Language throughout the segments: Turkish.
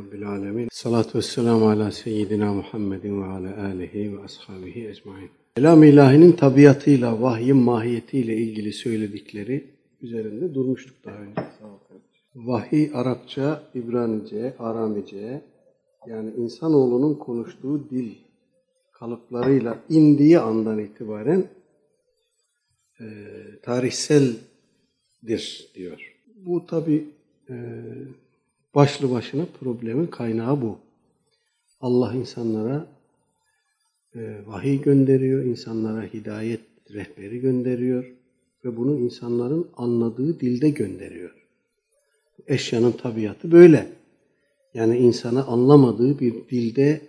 Rabbil Alemin. Salatu vesselamu ala seyyidina Muhammedin ve ala alihi ve ashabihi ecmain. Kelam ilahinin tabiatıyla, vahyin mahiyetiyle ilgili söyledikleri üzerinde durmuştuk daha önce. Vahiy Arapça, İbranice, Aramice yani insanoğlunun konuştuğu dil kalıplarıyla indiği andan itibaren e, tarihseldir diyor. Bu tabi e, başlı başına problemin kaynağı bu. Allah insanlara e, vahiy gönderiyor, insanlara hidayet rehberi gönderiyor ve bunu insanların anladığı dilde gönderiyor. Eşyanın tabiatı böyle. Yani insana anlamadığı bir dilde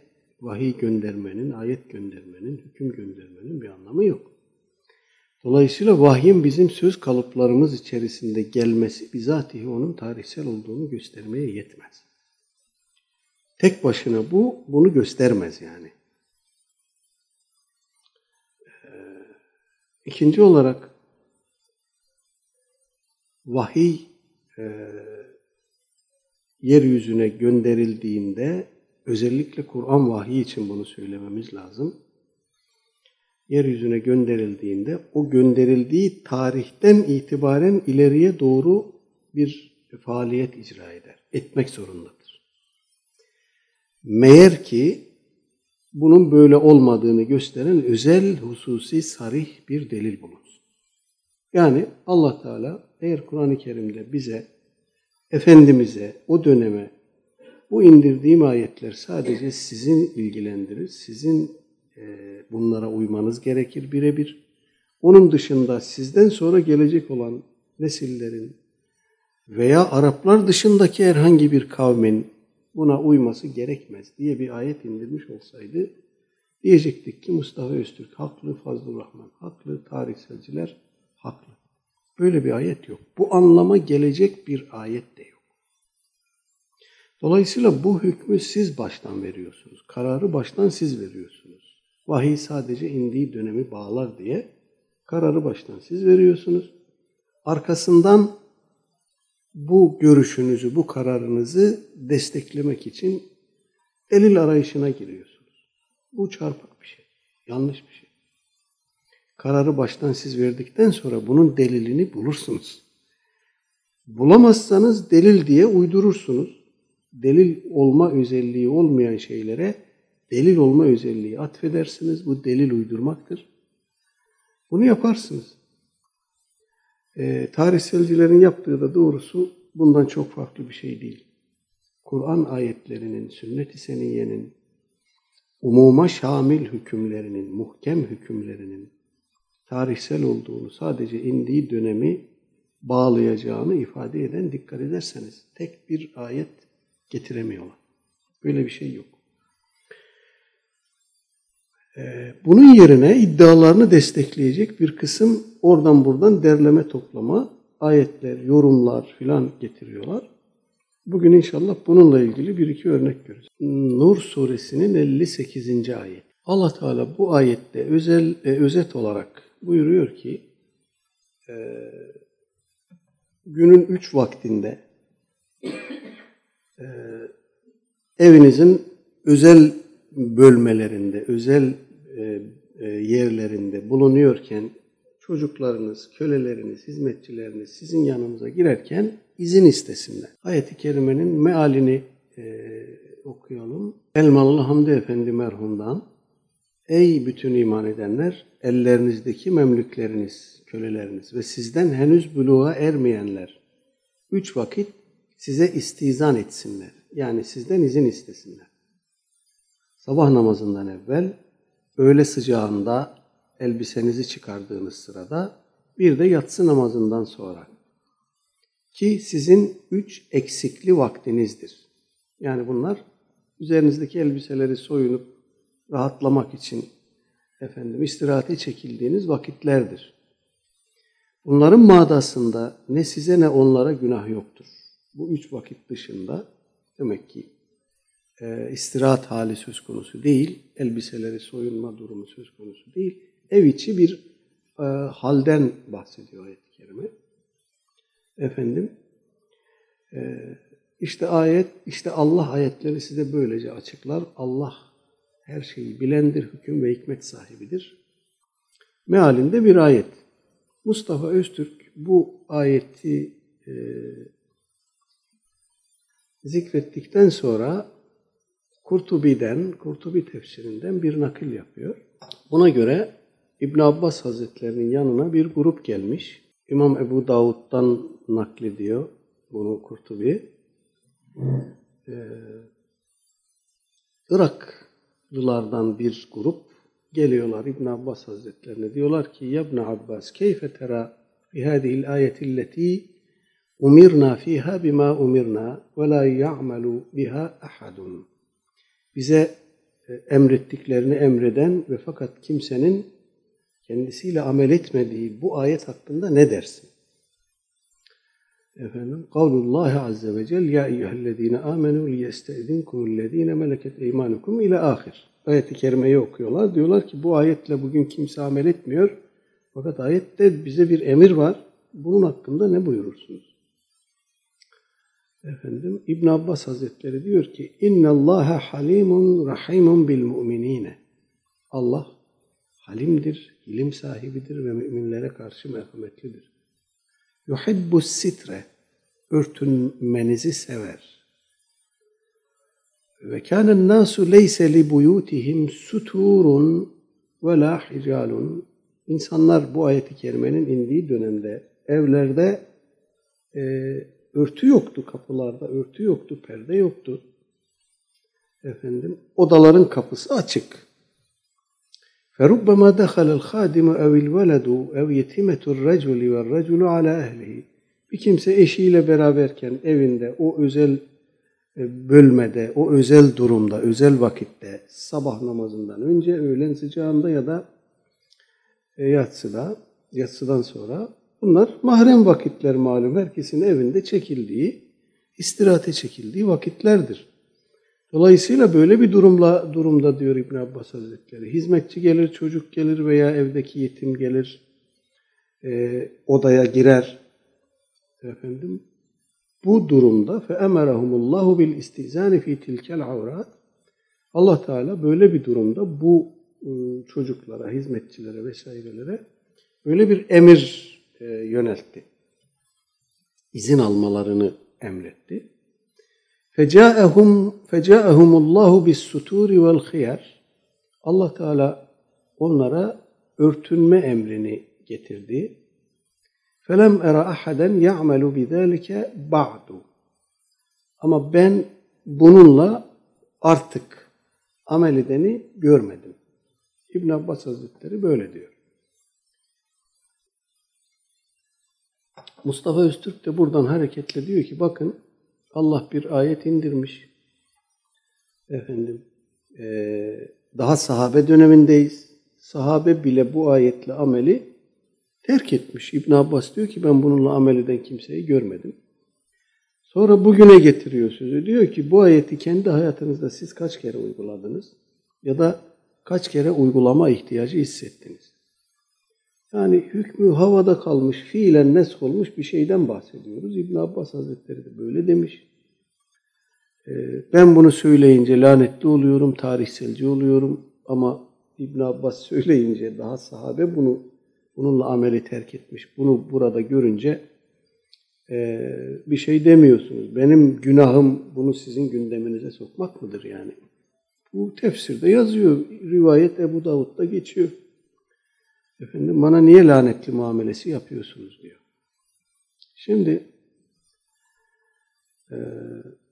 vahiy göndermenin, ayet göndermenin, hüküm göndermenin bir anlamı yok. Dolayısıyla vahyin bizim söz kalıplarımız içerisinde gelmesi bizatihi onun tarihsel olduğunu göstermeye yetmez. Tek başına bu bunu göstermez yani. Ee, ikinci olarak vahiy e, yeryüzüne gönderildiğinde özellikle Kur'an vahiy için bunu söylememiz lazım yeryüzüne gönderildiğinde o gönderildiği tarihten itibaren ileriye doğru bir faaliyet icra eder. Etmek zorundadır. Meğer ki bunun böyle olmadığını gösteren özel, hususi, sarih bir delil bulunsun. Yani Allah Teala eğer Kur'an-ı Kerim'de bize, Efendimiz'e, o döneme bu indirdiğim ayetler sadece sizin ilgilendirir, sizin bunlara uymanız gerekir birebir. Onun dışında sizden sonra gelecek olan nesillerin veya Araplar dışındaki herhangi bir kavmin buna uyması gerekmez diye bir ayet indirmiş olsaydı diyecektik ki Mustafa Öztürk haklı, Fazıl Rahman haklı, tarihselciler haklı. Böyle bir ayet yok. Bu anlama gelecek bir ayet de yok. Dolayısıyla bu hükmü siz baştan veriyorsunuz. Kararı baştan siz veriyorsunuz vahiy sadece indiği dönemi bağlar diye kararı baştan siz veriyorsunuz. Arkasından bu görüşünüzü, bu kararınızı desteklemek için delil arayışına giriyorsunuz. Bu çarpık bir şey, yanlış bir şey. Kararı baştan siz verdikten sonra bunun delilini bulursunuz. Bulamazsanız delil diye uydurursunuz. Delil olma özelliği olmayan şeylere delil olma özelliği atfedersiniz. Bu delil uydurmaktır. Bunu yaparsınız. E, tarihselcilerin yaptığı da doğrusu bundan çok farklı bir şey değil. Kur'an ayetlerinin, sünnet-i seniyenin, umuma şamil hükümlerinin, muhkem hükümlerinin tarihsel olduğunu, sadece indiği dönemi bağlayacağını ifade eden dikkat ederseniz tek bir ayet getiremiyorlar. Böyle bir şey yok. Ee, bunun yerine iddialarını destekleyecek bir kısım oradan buradan derleme toplama, ayetler, yorumlar filan getiriyorlar. Bugün inşallah bununla ilgili bir iki örnek görürüz. Nur suresinin 58. ayet. Allah Teala bu ayette özel e, özet olarak buyuruyor ki e, günün üç vaktinde e, evinizin özel bölmelerinde, özel e, e, yerlerinde bulunuyorken çocuklarınız, köleleriniz, hizmetçileriniz sizin yanınıza girerken izin istesinler. Ayet-i Kerime'nin mealini e, okuyalım. Elmalı Hamdi Efendi merhumdan Ey bütün iman edenler, ellerinizdeki memlükleriniz, köleleriniz ve sizden henüz buluğa ermeyenler üç vakit size istizan etsinler. Yani sizden izin istesinler sabah namazından evvel öğle sıcağında elbisenizi çıkardığınız sırada bir de yatsı namazından sonra ki sizin üç eksikli vaktinizdir. Yani bunlar üzerinizdeki elbiseleri soyunup rahatlamak için efendim istirahate çekildiğiniz vakitlerdir. Bunların madasında ne size ne onlara günah yoktur. Bu üç vakit dışında demek ki e, istirahat hali söz konusu değil, elbiseleri soyunma durumu söz konusu değil. Ev içi bir e, halden bahsediyor ayet-i kerime. Efendim, e, İşte ayet, işte Allah ayetleri size böylece açıklar. Allah her şeyi bilendir, hüküm ve hikmet sahibidir. Mealinde bir ayet. Mustafa Öztürk bu ayeti e, zikrettikten sonra Kurtubi'den, Kurtubi tefsirinden bir nakil yapıyor. Buna göre İbn Abbas Hazretlerinin yanına bir grup gelmiş. İmam Ebu Davud'dan naklediyor bunu Kurtubi. Ee, Iraklılardan bir grup geliyorlar İbn Abbas Hazretlerine. Diyorlar ki Ya İbn Abbas keyfe tera fi hadihil ayetilleti umirna fiha bima umirna ve la ya'malu biha ahadun. Bize e, emrettiklerini emreden ve fakat kimsenin kendisiyle amel etmediği bu ayet hakkında ne dersin? Efendim, kavlullahi azze ve cel ya eyyühellezine amenu liyestedinkumüllezine meleket eymanukum ile ahir. Ayet-i kerimeyi okuyorlar. Diyorlar ki bu ayetle bugün kimse amel etmiyor. Fakat ayette bize bir emir var. Bunun hakkında ne buyurursunuz? Efendim İbn Abbas Hazretleri diyor ki İnna Allaha halimun rahimun bil mu'minine. Allah halimdir, ilim sahibidir ve müminlere karşı merhametlidir. Yuhibbus sitre örtünmenizi sever. Ve kânen nâsu leyse li buyutihim suturun ve la hicalun. İnsanlar bu ayeti kerimenin indiği dönemde evlerde e, örtü yoktu kapılarda, örtü yoktu, perde yoktu. Efendim, odaların kapısı açık. فَرُبَّمَا دَخَلَ الْخَادِمُ اَوْ الْوَلَدُ اَوْ يَتِمَةُ الرَّجُلِ وَالرَّجُلُ عَلَى اَهْلِهِ Bir kimse eşiyle beraberken evinde o özel e, bölmede, o özel durumda, özel vakitte, sabah namazından önce, öğlen sıcağında ya da e, yatsıda, yatsıdan sonra bunlar mahrem vakitler malum. Herkesin evinde çekildiği, istirahate çekildiği vakitlerdir. Dolayısıyla böyle bir durumla durumda diyor İbn Abbas Hazretleri. Hizmetçi gelir, çocuk gelir veya evdeki yetim gelir, e, odaya girer. Efendim, bu durumda fe emerahumullahu bil istizani fi tilkel avrat. Allah Teala böyle bir durumda bu e, çocuklara, hizmetçilere vesairelere böyle bir emir e, yöneltti. İzin almalarını emretti. Fecaehum fecaehumullahu bis suturi vel khiyar. Allah Teala onlara örtünme emrini getirdi. Felem era ahaden ya'melu bizalike ba'du. Ama ben bununla artık amel edeni görmedim. İbn Abbas Hazretleri böyle diyor. Mustafa Öztürk de buradan hareketle diyor ki bakın Allah bir ayet indirmiş. Efendim e, daha sahabe dönemindeyiz. Sahabe bile bu ayetle ameli terk etmiş. İbn Abbas diyor ki ben bununla amel eden kimseyi görmedim. Sonra bugüne getiriyor sözü. Diyor ki bu ayeti kendi hayatınızda siz kaç kere uyguladınız? Ya da kaç kere uygulama ihtiyacı hissettiniz? Yani hükmü havada kalmış, fiilen nesk olmuş bir şeyden bahsediyoruz. İbn Abbas Hazretleri de böyle demiş. Ee, ben bunu söyleyince lanetli oluyorum, tarihselci oluyorum ama İbn Abbas söyleyince daha sahabe bunu bununla ameli terk etmiş. Bunu burada görünce e, bir şey demiyorsunuz. Benim günahım bunu sizin gündeminize sokmak mıdır yani? Bu tefsirde yazıyor. Rivayet Ebu Davud'da geçiyor. Efendim bana niye lanetli muamelesi yapıyorsunuz diyor. Şimdi e,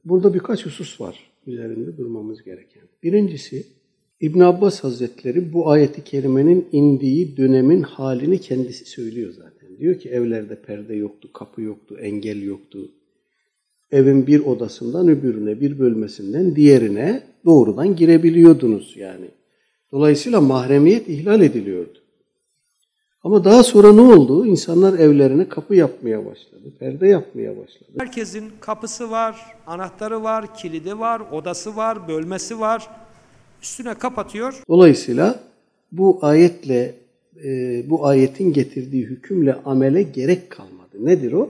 burada birkaç husus var üzerinde durmamız gereken. Birincisi İbn Abbas Hazretleri bu ayeti kerimenin indiği dönemin halini kendisi söylüyor zaten. Diyor ki evlerde perde yoktu, kapı yoktu, engel yoktu. Evin bir odasından öbürüne, bir bölmesinden diğerine doğrudan girebiliyordunuz yani. Dolayısıyla mahremiyet ihlal ediliyordu. Ama daha sonra ne oldu? İnsanlar evlerine kapı yapmaya başladı, perde yapmaya başladı. Herkesin kapısı var, anahtarı var, kilidi var, odası var, bölmesi var. Üstüne kapatıyor. Dolayısıyla bu ayetle, e, bu ayetin getirdiği hükümle amele gerek kalmadı. Nedir o?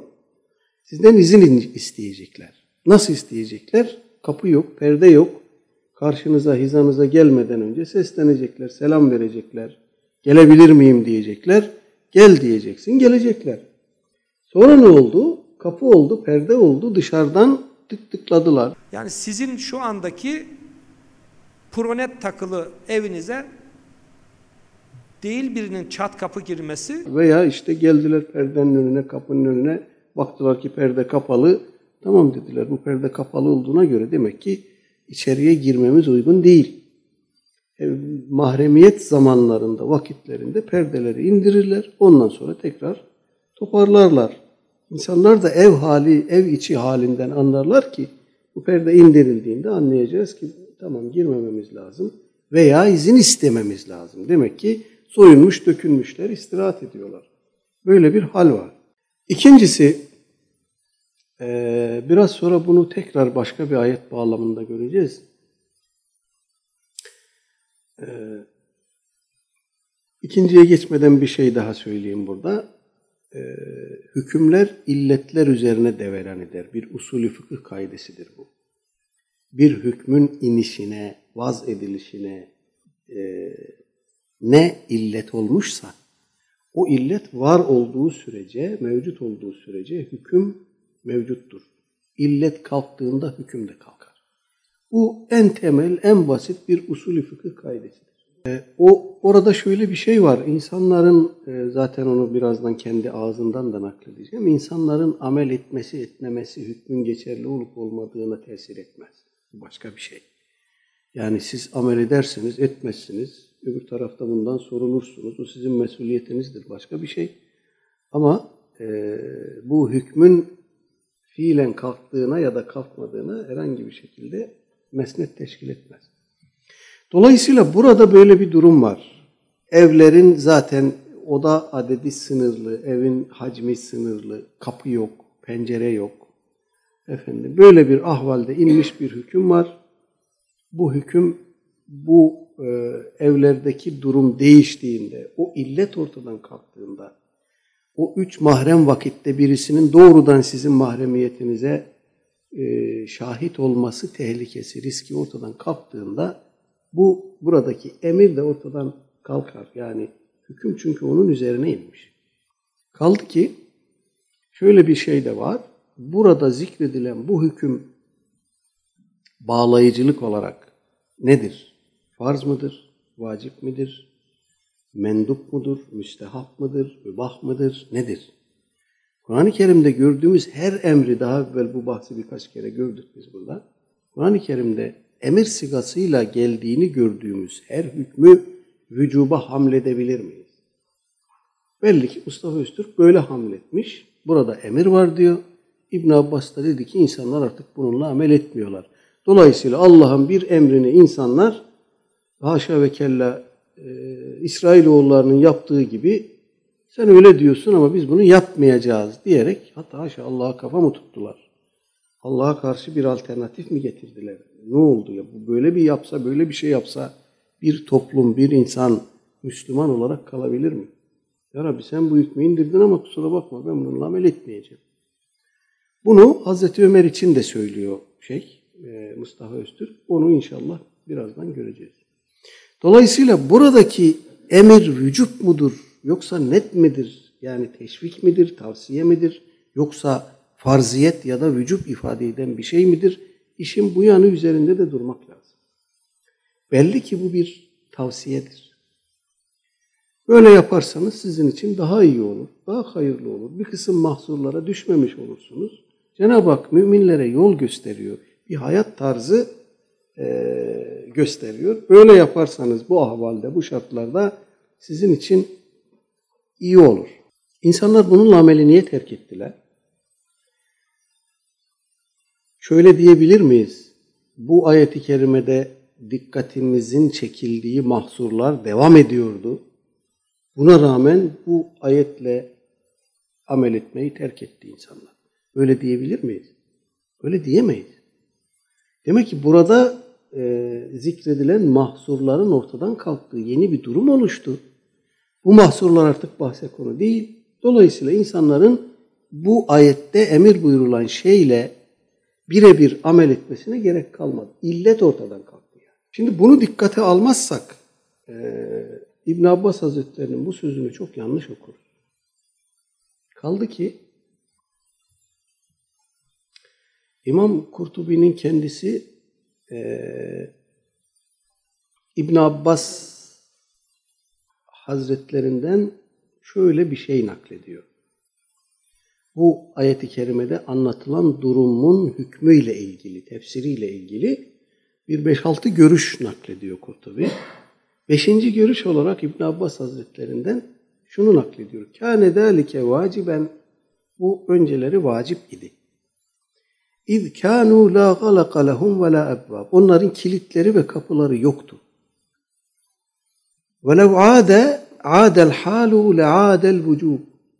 Sizden izin isteyecekler. Nasıl isteyecekler? Kapı yok, perde yok. Karşınıza, hizanıza gelmeden önce seslenecekler, selam verecekler. Gelebilir miyim diyecekler. Gel diyeceksin, gelecekler. Sonra ne oldu? Kapı oldu, perde oldu. Dışarıdan tık tıkladılar. Yani sizin şu andaki pronet takılı evinize değil birinin çat kapı girmesi Veya işte geldiler perdenin önüne, kapının önüne. Baktılar ki perde kapalı. Tamam dediler bu perde kapalı olduğuna göre demek ki içeriye girmemiz uygun değil. E, mahremiyet zamanlarında, vakitlerinde perdeleri indirirler. Ondan sonra tekrar toparlarlar. İnsanlar da ev hali, ev içi halinden anlarlar ki bu perde indirildiğinde anlayacağız ki tamam girmememiz lazım veya izin istememiz lazım. Demek ki soyunmuş, dökülmüşler, istirahat ediyorlar. Böyle bir hal var. İkincisi, biraz sonra bunu tekrar başka bir ayet bağlamında göreceğiz. İkinciye geçmeden bir şey daha söyleyeyim burada. Hükümler illetler üzerine deveran eder. Bir usulü fıkıh kaidesidir bu. Bir hükmün inişine, vaz edilişine, ne illet olmuşsa o illet var olduğu sürece, mevcut olduğu sürece hüküm mevcuttur. İllet kalktığında hüküm de kalkar. Bu en temel, en basit bir usulü fıkıh kaidesidir. E, o orada şöyle bir şey var. İnsanların e, zaten onu birazdan kendi ağzından da nakledeceğim. İnsanların amel etmesi, etmemesi hükmün geçerli olup olmadığına tesir etmez. Başka bir şey. Yani siz amel ederseniz, etmezsiniz. Öbür tarafta bundan sorulursunuz. O sizin mesuliyetinizdir. Başka bir şey. Ama e, bu hükmün fiilen kalktığına ya da kalkmadığına herhangi bir şekilde mesnet teşkil etmez. Dolayısıyla burada böyle bir durum var. Evlerin zaten oda adedi sınırlı, evin hacmi sınırlı, kapı yok, pencere yok. Efendim böyle bir ahvalde inmiş bir hüküm var. Bu hüküm bu e, evlerdeki durum değiştiğinde, o illet ortadan kalktığında, o üç mahrem vakitte birisinin doğrudan sizin mahremiyetinize e, şahit olması tehlikesi, riski ortadan kalktığında bu buradaki emir de ortadan kalkar. Yani hüküm çünkü onun üzerine inmiş. Kaldı ki şöyle bir şey de var. Burada zikredilen bu hüküm bağlayıcılık olarak nedir? Farz mıdır? Vacip midir? Mendup mudur? Müstehap mıdır? Mübah mıdır? Nedir? Kur'an-ı Kerim'de gördüğümüz her emri daha evvel bu bahsi birkaç kere gördük biz burada. Kur'an-ı Kerim'de emir sigasıyla geldiğini gördüğümüz her hükmü vücuba hamledebilir miyiz? Belli ki Mustafa Öztürk böyle hamletmiş. Burada emir var diyor. İbn Abbas da dedi ki insanlar artık bununla amel etmiyorlar. Dolayısıyla Allah'ın bir emrini insanlar haşa ve kella e, İsrailoğullarının yaptığı gibi sen öyle diyorsun ama biz bunu yapmayacağız diyerek hatta haşa Allah'a kafa mı tuttular? Allah'a karşı bir alternatif mi getirdiler? Ne oldu ya? Bu böyle bir yapsa, böyle bir şey yapsa bir toplum, bir insan Müslüman olarak kalabilir mi? Ya Rabbi sen bu hükmü indirdin ama kusura bakma ben bununla amel etmeyeceğim. Bunu Hazreti Ömer için de söylüyor şey Mustafa Öztürk. Onu inşallah birazdan göreceğiz. Dolayısıyla buradaki emir vücut mudur yoksa net midir? Yani teşvik midir, tavsiye midir? Yoksa farziyet ya da vücut ifade eden bir şey midir? İşin bu yanı üzerinde de durmak lazım. Belli ki bu bir tavsiyedir. Böyle yaparsanız sizin için daha iyi olur, daha hayırlı olur. Bir kısım mahsurlara düşmemiş olursunuz. Cenab-ı Hak müminlere yol gösteriyor. Bir hayat tarzı e, gösteriyor. Böyle yaparsanız bu ahvalde, bu şartlarda sizin için iyi olur. İnsanlar bununla ameli niye terk ettiler? Şöyle diyebilir miyiz? Bu ayeti kerimede dikkatimizin çekildiği mahsurlar devam ediyordu. Buna rağmen bu ayetle amel etmeyi terk etti insanlar. Öyle diyebilir miyiz? Öyle diyemeyiz. Demek ki burada e, zikredilen mahsurların ortadan kalktığı yeni bir durum oluştu. Bu mahsurlar artık bahse konu değil. Dolayısıyla insanların bu ayette emir buyurulan şeyle birebir amel etmesine gerek kalmadı. İllet ortadan kalktı. Yani. Şimdi bunu dikkate almazsak e, İbn Abbas Hazretleri'nin bu sözünü çok yanlış okuruz. Kaldı ki İmam Kurtubi'nin kendisi e, İbn Abbas Hazretlerinden şöyle bir şey naklediyor. Bu ayeti kerimede anlatılan durumun hükmüyle ilgili, tefsiriyle ilgili bir 5-6 görüş naklediyor Kurtubi. Beşinci görüş olarak İbn Abbas Hazretlerinden şunu naklediyor. Kâne dâlike vaciben bu önceleri vacip idi. İz kânû lâ galaka lehum ve lâ. Onların kilitleri ve kapıları yoktu. Âde âdel hâlû le âdel vücûb.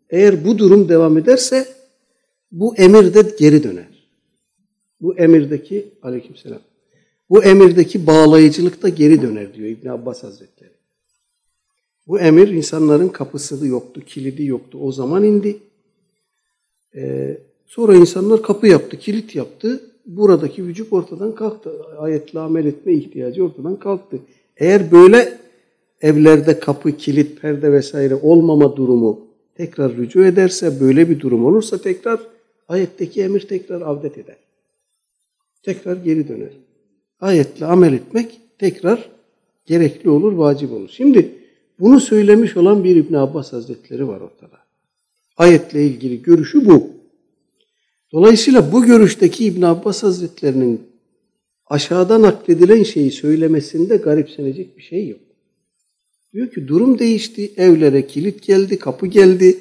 Eğer bu durum devam ederse bu emirde geri döner. Bu emirdeki aleykümselam. Bu emirdeki bağlayıcılık da geri döner diyor İbn Abbas Hazretleri. Bu emir insanların kapısı yoktu, kilidi yoktu. O zaman indi. Ee, sonra insanlar kapı yaptı, kilit yaptı. Buradaki vücut ortadan kalktı. Ayetle amel etme ihtiyacı ortadan kalktı. Eğer böyle evlerde kapı, kilit, perde vesaire olmama durumu tekrar rücu ederse, böyle bir durum olursa tekrar ayetteki emir tekrar avdet eder. Tekrar geri döner. Ayetle amel etmek tekrar gerekli olur, vacip olur. Şimdi bunu söylemiş olan bir İbn Abbas Hazretleri var ortada. Ayetle ilgili görüşü bu. Dolayısıyla bu görüşteki İbn Abbas Hazretlerinin aşağıda nakledilen şeyi söylemesinde garipsenecek bir şey yok. Diyor ki durum değişti, evlere kilit geldi, kapı geldi.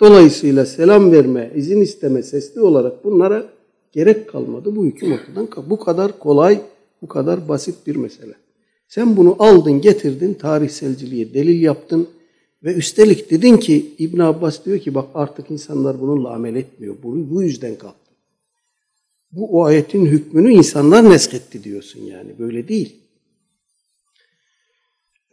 Dolayısıyla selam verme, izin isteme sesli olarak bunlara gerek kalmadı. Bu hüküm ortadan Bu kadar kolay, bu kadar basit bir mesele. Sen bunu aldın, getirdin, tarihselciliğe delil yaptın ve üstelik dedin ki İbn Abbas diyor ki bak artık insanlar bununla amel etmiyor. Bu, bu yüzden kalktı. Bu o ayetin hükmünü insanlar nesketti diyorsun yani. Böyle değil.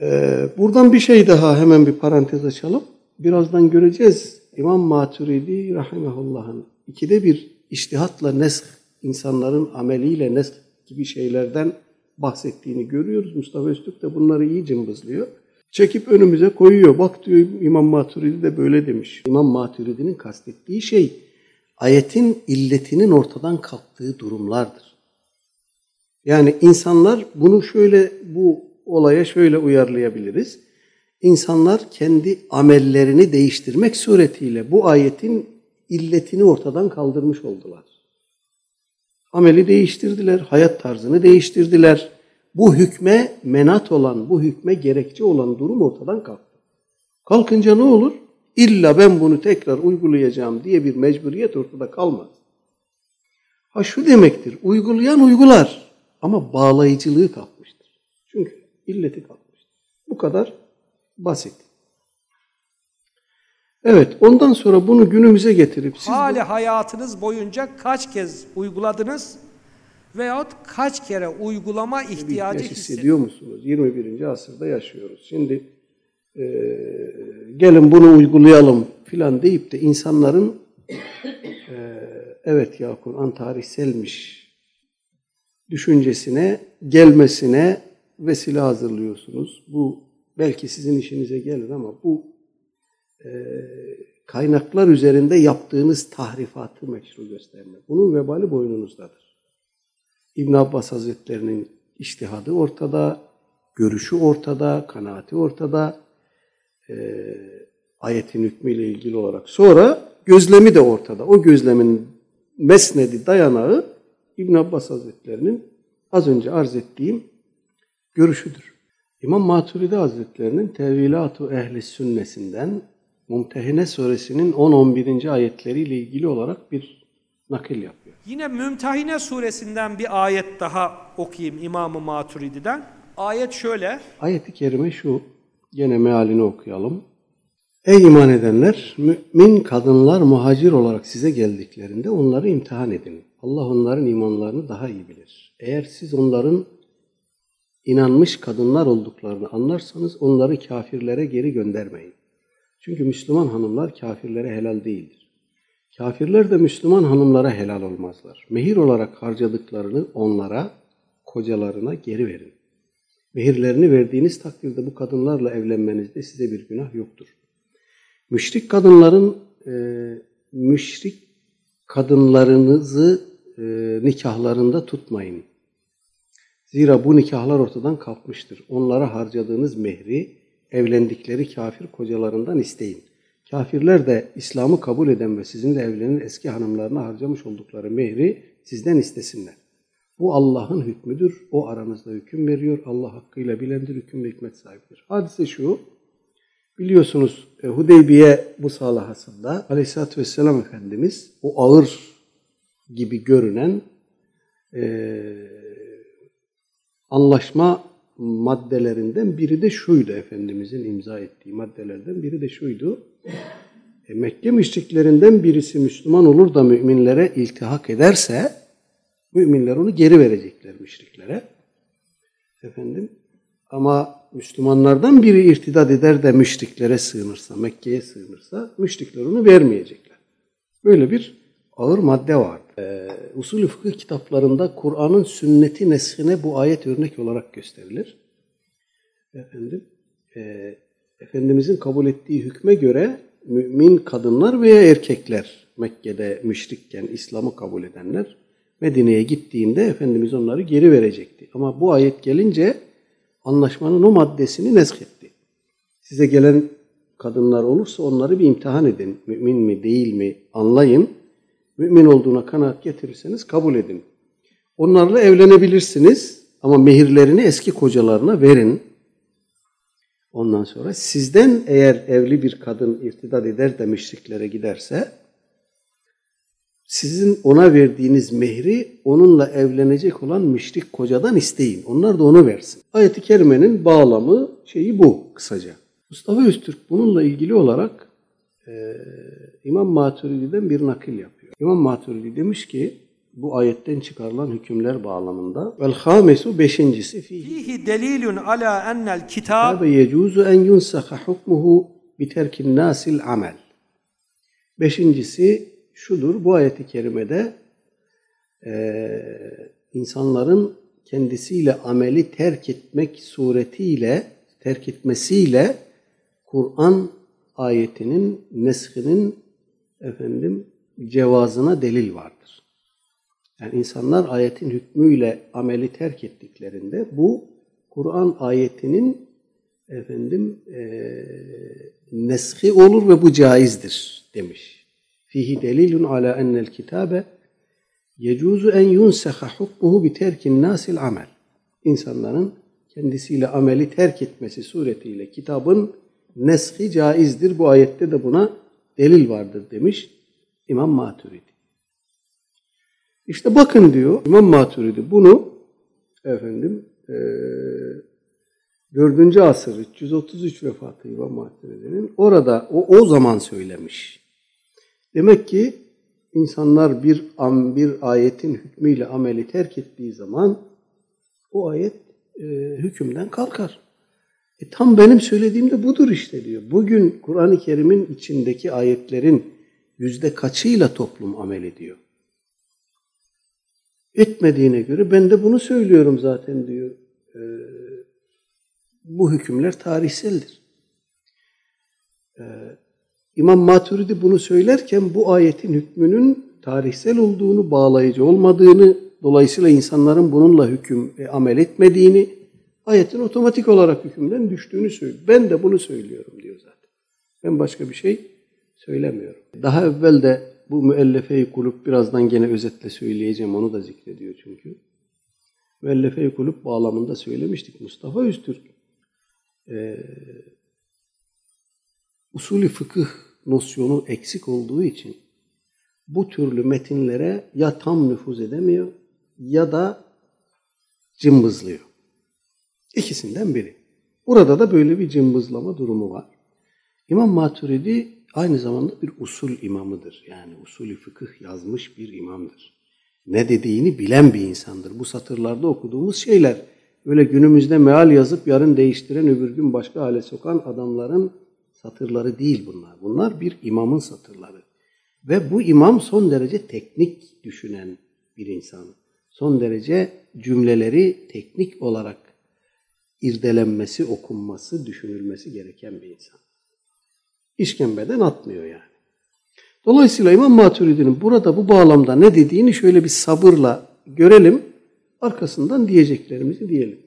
Ee, buradan bir şey daha hemen bir parantez açalım. Birazdan göreceğiz. İmam Maturidi rahimehullah'ın ikide bir iştihatla nesk, insanların ameliyle nesk gibi şeylerden bahsettiğini görüyoruz. Mustafa Öztürk de bunları iyi cımbızlıyor. Çekip önümüze koyuyor. Bak diyor İmam Maturidi de böyle demiş. İmam Maturidi'nin kastettiği şey ayetin illetinin ortadan kalktığı durumlardır. Yani insanlar bunu şöyle bu olaya şöyle uyarlayabiliriz. İnsanlar kendi amellerini değiştirmek suretiyle bu ayetin illetini ortadan kaldırmış oldular. Ameli değiştirdiler, hayat tarzını değiştirdiler. Bu hükme menat olan, bu hükme gerekçe olan durum ortadan kalktı. Kalkınca ne olur? İlla ben bunu tekrar uygulayacağım diye bir mecburiyet ortada kalmaz. Ha şu demektir, uygulayan uygular ama bağlayıcılığı kalkmıştır. İlleti kalkmıştır. Bu kadar basit. Evet, ondan sonra bunu günümüze getirip siz... Hali hayatınız boyunca kaç kez uyguladınız veyahut kaç kere uygulama ihtiyacı hissediyor musunuz? 21. asırda yaşıyoruz. Şimdi e, gelin bunu uygulayalım filan deyip de insanların e, evet ya Kur'an tarihselmiş düşüncesine gelmesine vesile hazırlıyorsunuz. Bu belki sizin işinize gelir ama bu e, kaynaklar üzerinde yaptığınız tahrifatı meşru göstermek. Bunun vebali boynunuzdadır. İbn Abbas Hazretlerinin iştihadı ortada, görüşü ortada, kanaati ortada, e, ayetin hükmüyle ilgili olarak. Sonra gözlemi de ortada. O gözlemin mesnedi, dayanağı İbn Abbas Hazretlerinin az önce arz ettiğim görüşüdür. İmam Maturidi Hazretlerinin Tevilatu Ehli Sünnesinden Mumtehine suresinin 10-11. ayetleriyle ilgili olarak bir nakil yapıyor. Yine Mümtehine suresinden bir ayet daha okuyayım İmam-ı Maturidi'den. Ayet şöyle. Ayeti kerime şu. Gene mealini okuyalım. Ey iman edenler, mümin kadınlar muhacir olarak size geldiklerinde onları imtihan edin. Allah onların imanlarını daha iyi bilir. Eğer siz onların inanmış kadınlar olduklarını anlarsanız onları kafirlere geri göndermeyin. Çünkü Müslüman hanımlar kafirlere helal değildir. Kafirler de Müslüman hanımlara helal olmazlar. Mehir olarak harcadıklarını onlara, kocalarına geri verin. Mehirlerini verdiğiniz takdirde bu kadınlarla evlenmenizde size bir günah yoktur. Müşrik kadınların e, müşrik kadınlarınızı e, nikahlarında tutmayın. Zira bu nikahlar ortadan kalkmıştır. Onlara harcadığınız mehri evlendikleri kafir kocalarından isteyin. Kafirler de İslam'ı kabul eden ve sizinle evlenen eski hanımlarına harcamış oldukları mehri sizden istesinler. Bu Allah'ın hükmüdür. O aranızda hüküm veriyor. Allah hakkıyla bilendir, hüküm ve hikmet sahibidir. Hadise şu, biliyorsunuz e, Hudeybiye bu salahasında Aleyhisselatü Vesselam Efendimiz o ağır gibi görünen e, anlaşma maddelerinden biri de şuydu Efendimizin imza ettiği maddelerden biri de şuydu. E, Mekke müşriklerinden birisi Müslüman olur da müminlere iltihak ederse müminler onu geri verecekler müşriklere. Efendim ama Müslümanlardan biri irtidat eder de müşriklere sığınırsa, Mekke'ye sığınırsa müşrikler onu vermeyecekler. Böyle bir ağır madde var. Ee, usul fıkıh kitaplarında Kur'an'ın sünneti neshine bu ayet örnek olarak gösterilir. Efendim, e, Efendimizin kabul ettiği hükme göre mümin kadınlar veya erkekler Mekke'de müşrikken İslam'ı kabul edenler Medine'ye gittiğinde Efendimiz onları geri verecekti. Ama bu ayet gelince anlaşmanın o maddesini neshetti. Size gelen kadınlar olursa onları bir imtihan edin. Mümin mi değil mi anlayın. Mümin olduğuna kanaat getirirseniz kabul edin. Onlarla evlenebilirsiniz ama mehirlerini eski kocalarına verin. Ondan sonra sizden eğer evli bir kadın irtidat eder de müşriklere giderse sizin ona verdiğiniz mehri onunla evlenecek olan müşrik kocadan isteyin. Onlar da onu versin. Ayet-i kerimenin bağlamı şeyi bu kısaca. Mustafa Öztürk bununla ilgili olarak e, İmam Maturidi'den bir nakil yapıyor. İmam Maturidi demiş ki bu ayetten çıkarılan hükümler bağlamında vel hamesu beşincisi fihi delilun ala ennel kitab ve yecuzu en yunsaha hukmuhu biterkin nasil amel. Beşincisi şudur, bu ayeti kerimede e, insanların kendisiyle ameli terk etmek suretiyle, terk etmesiyle Kur'an ayetinin neshinin efendim cevazına delil vardır. Yani insanlar ayetin hükmüyle ameli terk ettiklerinde bu Kur'an ayetinin efendim e, neshi olur ve bu caizdir demiş. Fihi delilun ala ennel kitabe yecuzu en yunseha hukmuhu bi terkin nasil amel. İnsanların kendisiyle ameli terk etmesi suretiyle kitabın neshi caizdir. Bu ayette de buna delil vardır demiş İmam Maturidi. İşte bakın diyor İmam Maturidi bunu efendim e, 4. asır 333 vefatı İmam Maturidi'nin orada o, o zaman söylemiş. Demek ki insanlar bir am, bir ayetin hükmüyle ameli terk ettiği zaman o ayet e, hükümden kalkar. E, tam benim söylediğim de budur işte diyor. Bugün Kur'an-ı Kerim'in içindeki ayetlerin yüzde kaçıyla toplum amel ediyor? Etmediğine göre ben de bunu söylüyorum zaten diyor. E, bu hükümler tarihseldir. E, İmam Maturidi bunu söylerken bu ayetin hükmünün tarihsel olduğunu, bağlayıcı olmadığını, dolayısıyla insanların bununla hüküm e, amel etmediğini, ayetin otomatik olarak hükümden düştüğünü söylüyor. Ben de bunu söylüyorum diyor zaten. Ben başka bir şey söylemiyorum. Daha evvel de bu müellefe-i kulüp birazdan gene özetle söyleyeceğim onu da zikrediyor çünkü. Müellefe-i kulüp bağlamında söylemiştik. Mustafa Öztürk e, usulü fıkıh nosyonu eksik olduğu için bu türlü metinlere ya tam nüfuz edemiyor ya da cımbızlıyor. İkisinden biri. Burada da böyle bir cımbızlama durumu var. İmam Maturidi aynı zamanda bir usul imamıdır. Yani usulü fıkıh yazmış bir imamdır. Ne dediğini bilen bir insandır. Bu satırlarda okuduğumuz şeyler öyle günümüzde meal yazıp yarın değiştiren öbür gün başka hale sokan adamların satırları değil bunlar. Bunlar bir imamın satırları. Ve bu imam son derece teknik düşünen bir insan. Son derece cümleleri teknik olarak irdelenmesi, okunması, düşünülmesi gereken bir insan. İşkembeden atmıyor yani. Dolayısıyla İmam Maturidi'nin burada bu bağlamda ne dediğini şöyle bir sabırla görelim. Arkasından diyeceklerimizi diyelim.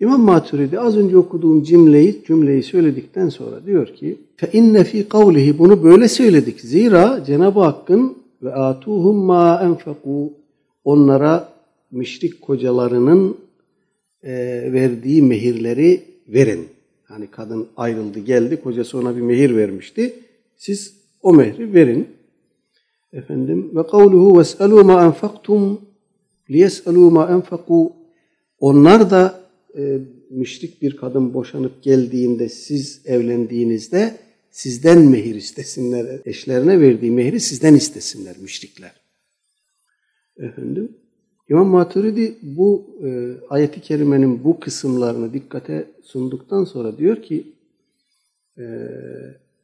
İmam Maturidi az önce okuduğum cümleyi cümleyi söyledikten sonra diyor ki fe inne fi bunu böyle söyledik. Zira Cenab-ı Hakk'ın ve atuhum ma enfaku onlara müşrik kocalarının e, verdiği mehirleri verin. Hani kadın ayrıldı geldi kocası ona bir mehir vermişti. Siz o mehri verin. Efendim ve kavluhu ves'alu ma enfaktum liyes'alu ma enfaku onlar da e, müşrik bir kadın boşanıp geldiğinde siz evlendiğinizde sizden mehir istesinler. Eşlerine verdiği mehri sizden istesinler müşrikler. Efendim İmam Maturidi bu e, ayeti kerimenin bu kısımlarını dikkate sunduktan sonra diyor ki e,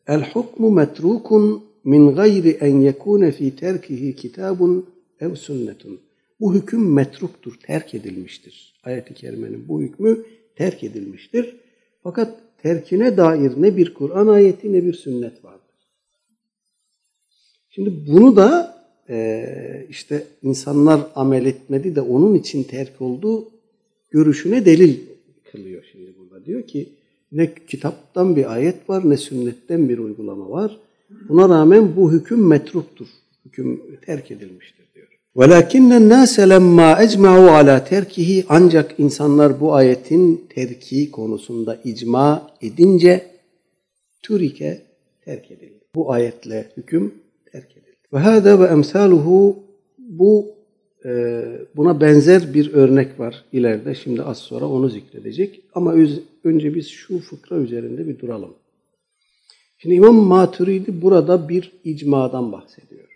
El hukmu metrukun min gayri en yekune fi terkihi kitabun ev sünnetun. Bu hüküm metruktur, terk edilmiştir. Ayet-i kerimenin bu hükmü terk edilmiştir. Fakat terkine dair ne bir Kur'an ayeti ne bir sünnet vardır. Şimdi bunu da e, işte insanlar amel etmedi de onun için terk olduğu görüşüne delil kılıyor şimdi burada. Diyor ki ne kitaptan bir ayet var ne sünnetten bir uygulama var. Buna rağmen bu hüküm metruktur. Hüküm terk edilmiştir diyor. وَلَكِنَّ النَّاسَ لَمَّا اَجْمَعُوا عَلَى terkihi Ancak insanlar bu ayetin terki konusunda icma edince türike terk edildi. Bu ayetle hüküm terk edildi. Ve hâdâ ve emsâluhu bu e, buna benzer bir örnek var ileride. Şimdi az sonra onu zikredecek. Ama önce biz şu fıkra üzerinde bir duralım. Şimdi İmam Maturidi burada bir icmadan bahsediyor.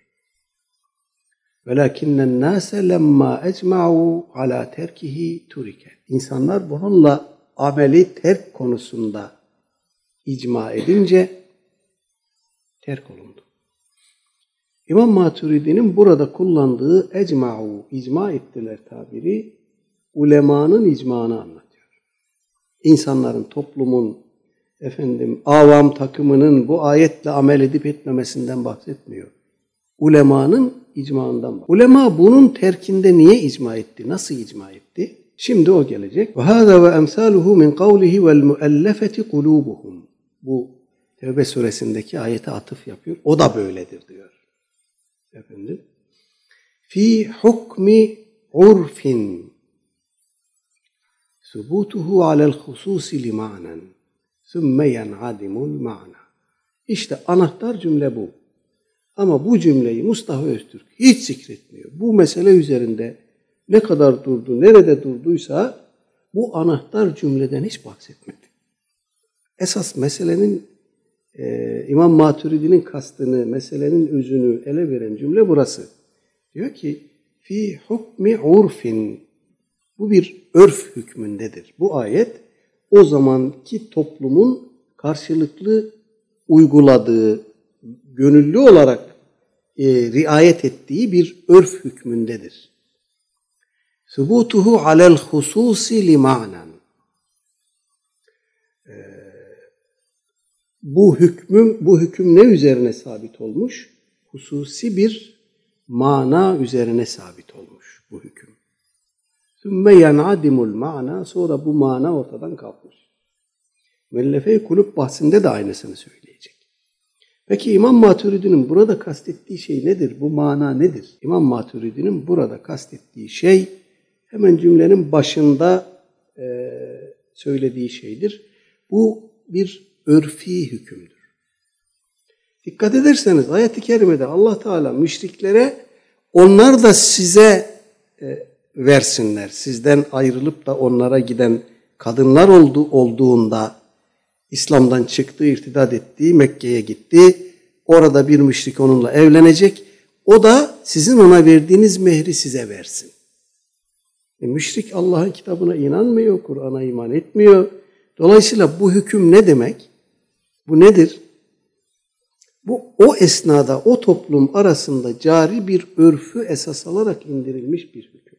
وَلَكِنَّ النَّاسَ لَمَّا اَجْمَعُوا عَلَى terkihi turike. İnsanlar bununla ameli terk konusunda icma edince terk olundu. İmam Maturidi'nin burada kullandığı ecma'u, icma ettiler tabiri, ulemanın icmanı anlatıyor. İnsanların, toplumun, efendim, avam takımının bu ayetle amel edip etmemesinden bahsetmiyor. Ulemanın icmanından bahsediyor. Ulema bunun terkinde niye icma etti? Nasıl icma etti? Şimdi o gelecek. Emsâluhu min kavlihi vel muellefeti kulûbuhum. Bu Tevbe suresindeki ayete atıf yapıyor. O da böyledir diyor. Efendim. Fi hukmi urfin subutuhu alel hususi li ma'nen sümme yen'adimul ma'na. İşte anahtar cümle bu. Ama bu cümleyi Mustafa Öztürk hiç zikretmiyor. Bu mesele üzerinde ne kadar durdu, nerede durduysa bu anahtar cümleden hiç bahsetmedi. Esas meselenin e, İmam Maturidi'nin kastını, meselenin özünü ele veren cümle burası. Diyor ki, fi hukmi urfin. Bu bir örf hükmündedir. Bu ayet o zamanki toplumun karşılıklı uyguladığı, gönüllü olarak e, riayet ettiği bir örf hükmündedir. Subutuhu alel hususi li bu hükmüm bu hüküm ne üzerine sabit olmuş? Hususi bir mana üzerine sabit olmuş bu hüküm. Sümme yanadimul mana sonra bu mana ortadan kalkmış. Mellefe-i kulüp bahsinde de aynısını söyleyecek. Peki İmam Maturidi'nin burada kastettiği şey nedir? Bu mana nedir? İmam Maturidi'nin burada kastettiği şey hemen cümlenin başında söylediği şeydir. Bu bir örfi hükümdür. Dikkat ederseniz ayet-i kerimede Allah Teala müşriklere onlar da size e, versinler. Sizden ayrılıp da onlara giden kadınlar oldu, olduğunda İslam'dan çıktı, irtidat etti, Mekke'ye gitti. Orada bir müşrik onunla evlenecek. O da sizin ona verdiğiniz mehri size versin. E, müşrik Allah'ın kitabına inanmıyor, Kur'an'a iman etmiyor. Dolayısıyla bu hüküm ne demek? Bu nedir? Bu o esnada o toplum arasında cari bir örfü esas alarak indirilmiş bir hüküm.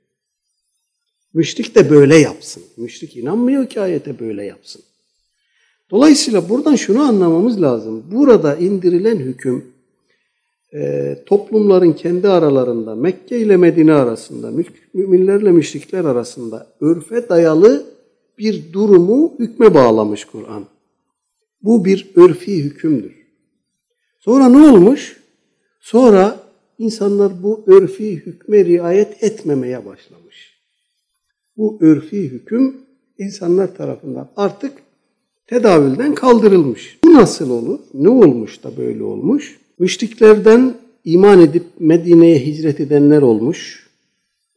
Müşrik de böyle yapsın. Müşrik inanmıyor ki ayete böyle yapsın. Dolayısıyla buradan şunu anlamamız lazım. Burada indirilen hüküm e, toplumların kendi aralarında Mekke ile Medine arasında müminlerle müşrikler arasında örfe dayalı bir durumu hükme bağlamış Kur'an. Bu bir örfi hükümdür. Sonra ne olmuş? Sonra insanlar bu örfi hükme riayet etmemeye başlamış. Bu örfi hüküm insanlar tarafından artık tedavülden kaldırılmış. Bu nasıl olur? Ne olmuş da böyle olmuş? Müşriklerden iman edip Medine'ye hicret edenler olmuş.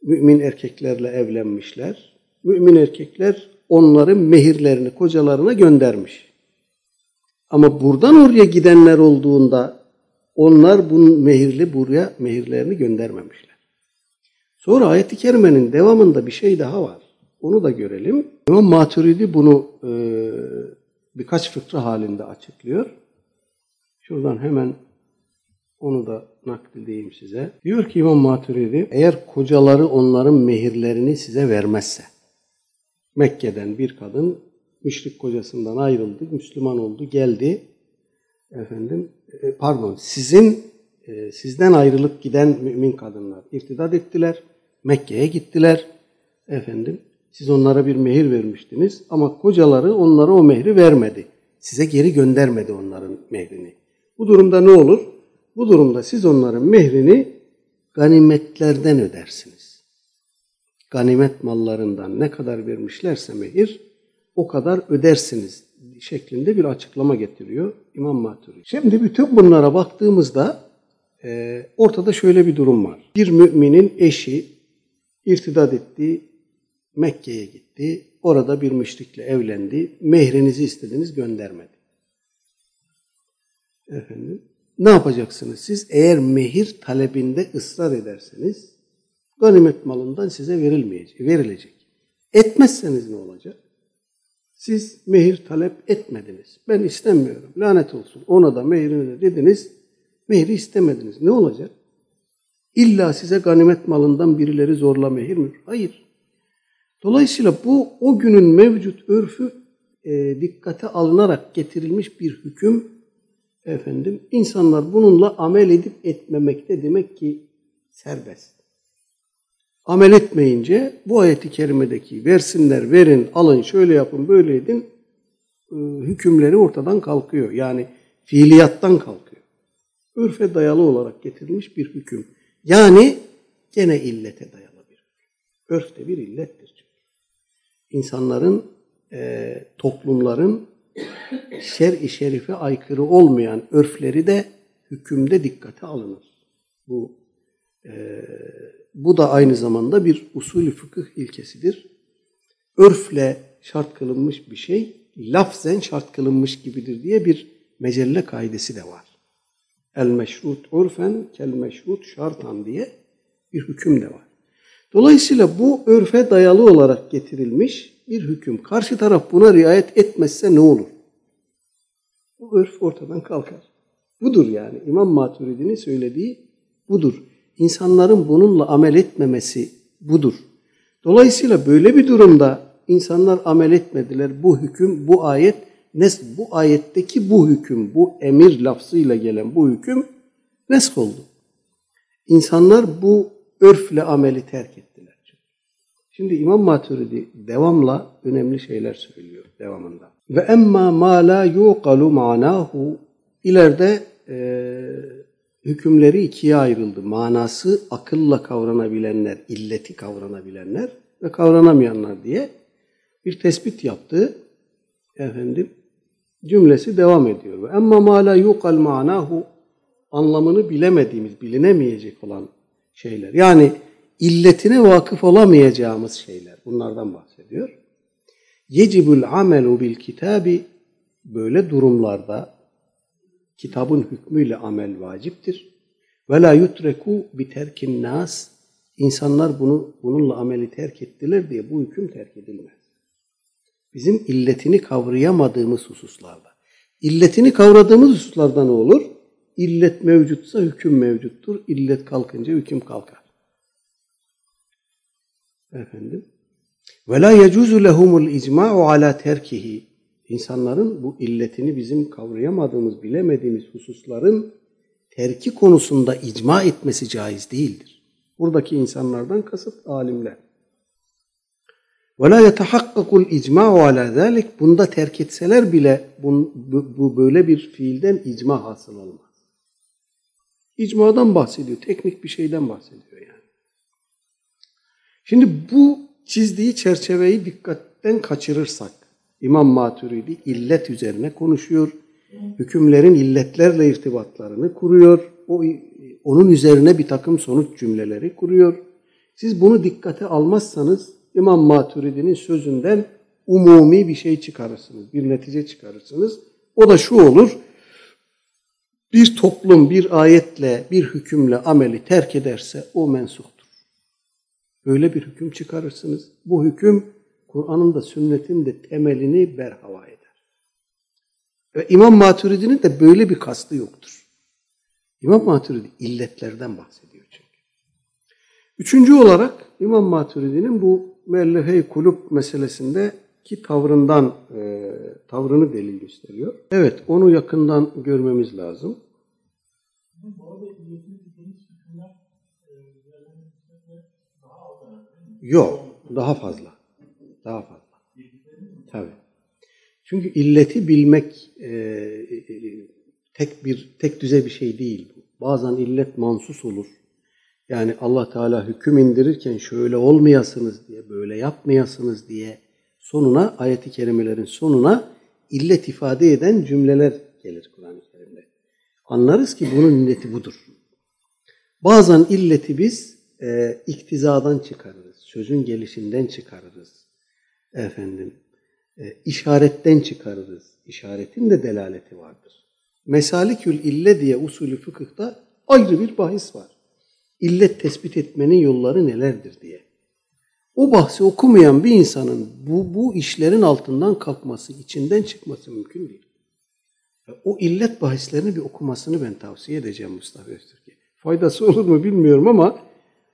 Mümin erkeklerle evlenmişler. Mümin erkekler onların mehirlerini kocalarına göndermiş. Ama buradan oraya gidenler olduğunda onlar bu mehirli buraya mehirlerini göndermemişler. Sonra ayet-i kerimenin devamında bir şey daha var. Onu da görelim. İmam Maturidi bunu e, birkaç fıkra halinde açıklıyor. Şuradan hemen onu da nakledeyim size. Diyor ki İmam Maturidi eğer kocaları onların mehirlerini size vermezse Mekke'den bir kadın müşrik kocasından ayrıldı, Müslüman oldu, geldi. Efendim, e, pardon, sizin e, sizden ayrılıp giden mümin kadınlar irtidat ettiler, Mekke'ye gittiler. Efendim, siz onlara bir mehir vermiştiniz ama kocaları onlara o mehri vermedi. Size geri göndermedi onların mehrini. Bu durumda ne olur? Bu durumda siz onların mehrini ganimetlerden ödersiniz. Ganimet mallarından ne kadar vermişlerse mehir o kadar ödersiniz şeklinde bir açıklama getiriyor İmam Maturi. Şimdi bütün bunlara baktığımızda e, ortada şöyle bir durum var. Bir müminin eşi irtidat etti, Mekke'ye gitti, orada bir müşrikle evlendi, mehrinizi istediniz göndermedi. Efendim, ne yapacaksınız siz? Eğer mehir talebinde ısrar ederseniz ganimet malından size verilmeyecek, verilecek. Etmezseniz ne olacak? Siz mehir talep etmediniz. Ben istemiyorum. Lanet olsun. Ona da mehrini de dediniz. Mehri istemediniz. Ne olacak? İlla size ganimet malından birileri zorla mehir mi? Hayır. Dolayısıyla bu o günün mevcut örfü e, dikkate alınarak getirilmiş bir hüküm. Efendim, insanlar bununla amel edip etmemekte demek ki serbest amel etmeyince bu ayeti kerimedeki versinler, verin, alın, şöyle yapın, böyle edin e, hükümleri ortadan kalkıyor. Yani fiiliyattan kalkıyor. Örfe dayalı olarak getirilmiş bir hüküm. Yani gene illete dayalı bir hüküm. Örf de bir illettir çünkü. İnsanların, e, toplumların şer-i şerife aykırı olmayan örfleri de hükümde dikkate alınır. Bu e, bu da aynı zamanda bir usulü fıkıh ilkesidir. Örfle şart kılınmış bir şey lafzen şart kılınmış gibidir diye bir mecelle kaidesi de var. El meşrut urfen kel meşrut şartan diye bir hüküm de var. Dolayısıyla bu örfe dayalı olarak getirilmiş bir hüküm. Karşı taraf buna riayet etmezse ne olur? Bu örf ortadan kalkar. Budur yani. İmam Maturidi'nin söylediği budur insanların bununla amel etmemesi budur. Dolayısıyla böyle bir durumda insanlar amel etmediler. Bu hüküm, bu ayet, nes bu ayetteki bu hüküm, bu emir lafzıyla gelen bu hüküm nesk oldu. İnsanlar bu örfle ameli terk ettiler. Şimdi İmam Maturidi devamla önemli şeyler söylüyor devamında. Ve emma ma la yuqalu manahu ileride e, hükümleri ikiye ayrıldı. Manası akılla kavranabilenler, illeti kavranabilenler ve kavranamayanlar diye bir tespit yaptı. Efendim cümlesi devam ediyor. Ve emma ma la yuqal manahu anlamını bilemediğimiz, bilinemeyecek olan şeyler. Yani illetine vakıf olamayacağımız şeyler. Bunlardan bahsediyor. Yecibul amelu bil kitabi böyle durumlarda kitabın hükmüyle amel vaciptir. Ve la yutreku bi terkin nas insanlar bunu bununla ameli terk ettiler diye bu hüküm terk edilmez. Bizim illetini kavrayamadığımız hususlarda. İlletini kavradığımız hususlarda ne olur? illet mevcutsa hüküm mevcuttur. İllet kalkınca hüküm kalkar. Efendim. Ve la yecuzu lehumul icma'u ala terkihi. İnsanların bu illetini bizim kavrayamadığımız, bilemediğimiz hususların terki konusunda icma etmesi caiz değildir. Buradaki insanlardan kasıt alimler. La yetehakkakul icma'u ala zalik. Bunda terk etseler bile bu, bu böyle bir fiilden icma hasıl olmaz. İcmadan bahsediyor. Teknik bir şeyden bahsediyor yani. Şimdi bu çizdiği çerçeveyi dikkatten kaçırırsak İmam Maturidi illet üzerine konuşuyor. Hükümlerin illetlerle irtibatlarını kuruyor. O onun üzerine bir takım sonuç cümleleri kuruyor. Siz bunu dikkate almazsanız İmam Maturidi'nin sözünden umumi bir şey çıkarırsınız. Bir netice çıkarırsınız. O da şu olur. Bir toplum bir ayetle, bir hükümle ameli terk ederse o mensuhtur. Böyle bir hüküm çıkarırsınız. Bu hüküm Kur'an'ın da sünnetin de temelini berhava eder. Ve İmam Maturidi'nin de böyle bir kastı yoktur. İmam Maturidi illetlerden bahsediyor çünkü. Üçüncü olarak İmam Maturidi'nin bu müellefe kulüp meselesinde ki tavrından e, tavrını delil gösteriyor. Evet, onu yakından görmemiz lazım. Yok, daha fazla. Daha fazla. Tabii. Çünkü illeti bilmek e, e, tek bir tek düze bir şey değil. Bazen illet mansus olur. Yani Allah Teala hüküm indirirken şöyle olmayasınız diye, böyle yapmayasınız diye sonuna ayeti kerimelerin sonuna illet ifade eden cümleler gelir Kur'an-ı Kerim'de. Anlarız ki bunun illeti budur. Bazen illeti biz e, iktizadan çıkarırız, sözün gelişinden çıkarırız. Efendim, e, işaretten çıkarırız. İşaretin de delaleti vardır. Mesalikül ille diye usulü fıkıhta ayrı bir bahis var. İllet tespit etmenin yolları nelerdir diye. O bahsi okumayan bir insanın bu, bu işlerin altından kalkması, içinden çıkması mümkün değil. O illet bahislerini bir okumasını ben tavsiye edeceğim Mustafa Öztürk'e. Faydası olur mu bilmiyorum ama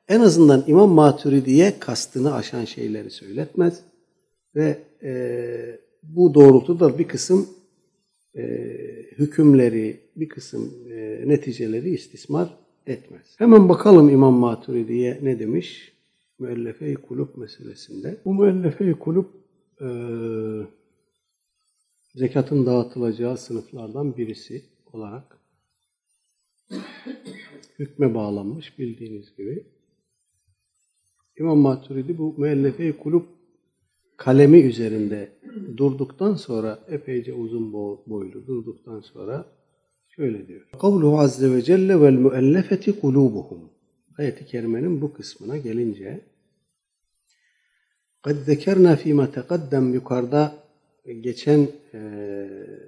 en azından İmam Maturidi'ye kastını aşan şeyleri söyletmez. Ve e, bu doğrultuda bir kısım e, hükümleri, bir kısım e, neticeleri istismar etmez. Hemen bakalım İmam Maturidi'ye ne demiş? Müellefe-i kulüp meselesinde. Bu müellefe-i kulüp e, zekatın dağıtılacağı sınıflardan birisi olarak hükme bağlanmış bildiğiniz gibi. İmam Maturidi bu müellefe-i kulüp kalemi üzerinde durduktan sonra epeyce uzun boylu durduktan sonra şöyle diyor. Kavluhu azze ve celle vel müellefeti kulubuhum. Ayet-i kerimenin bu kısmına gelince قَدْ ذَكَرْنَا ف۪ي مَا تَقَدَّمْ yukarıda geçen e,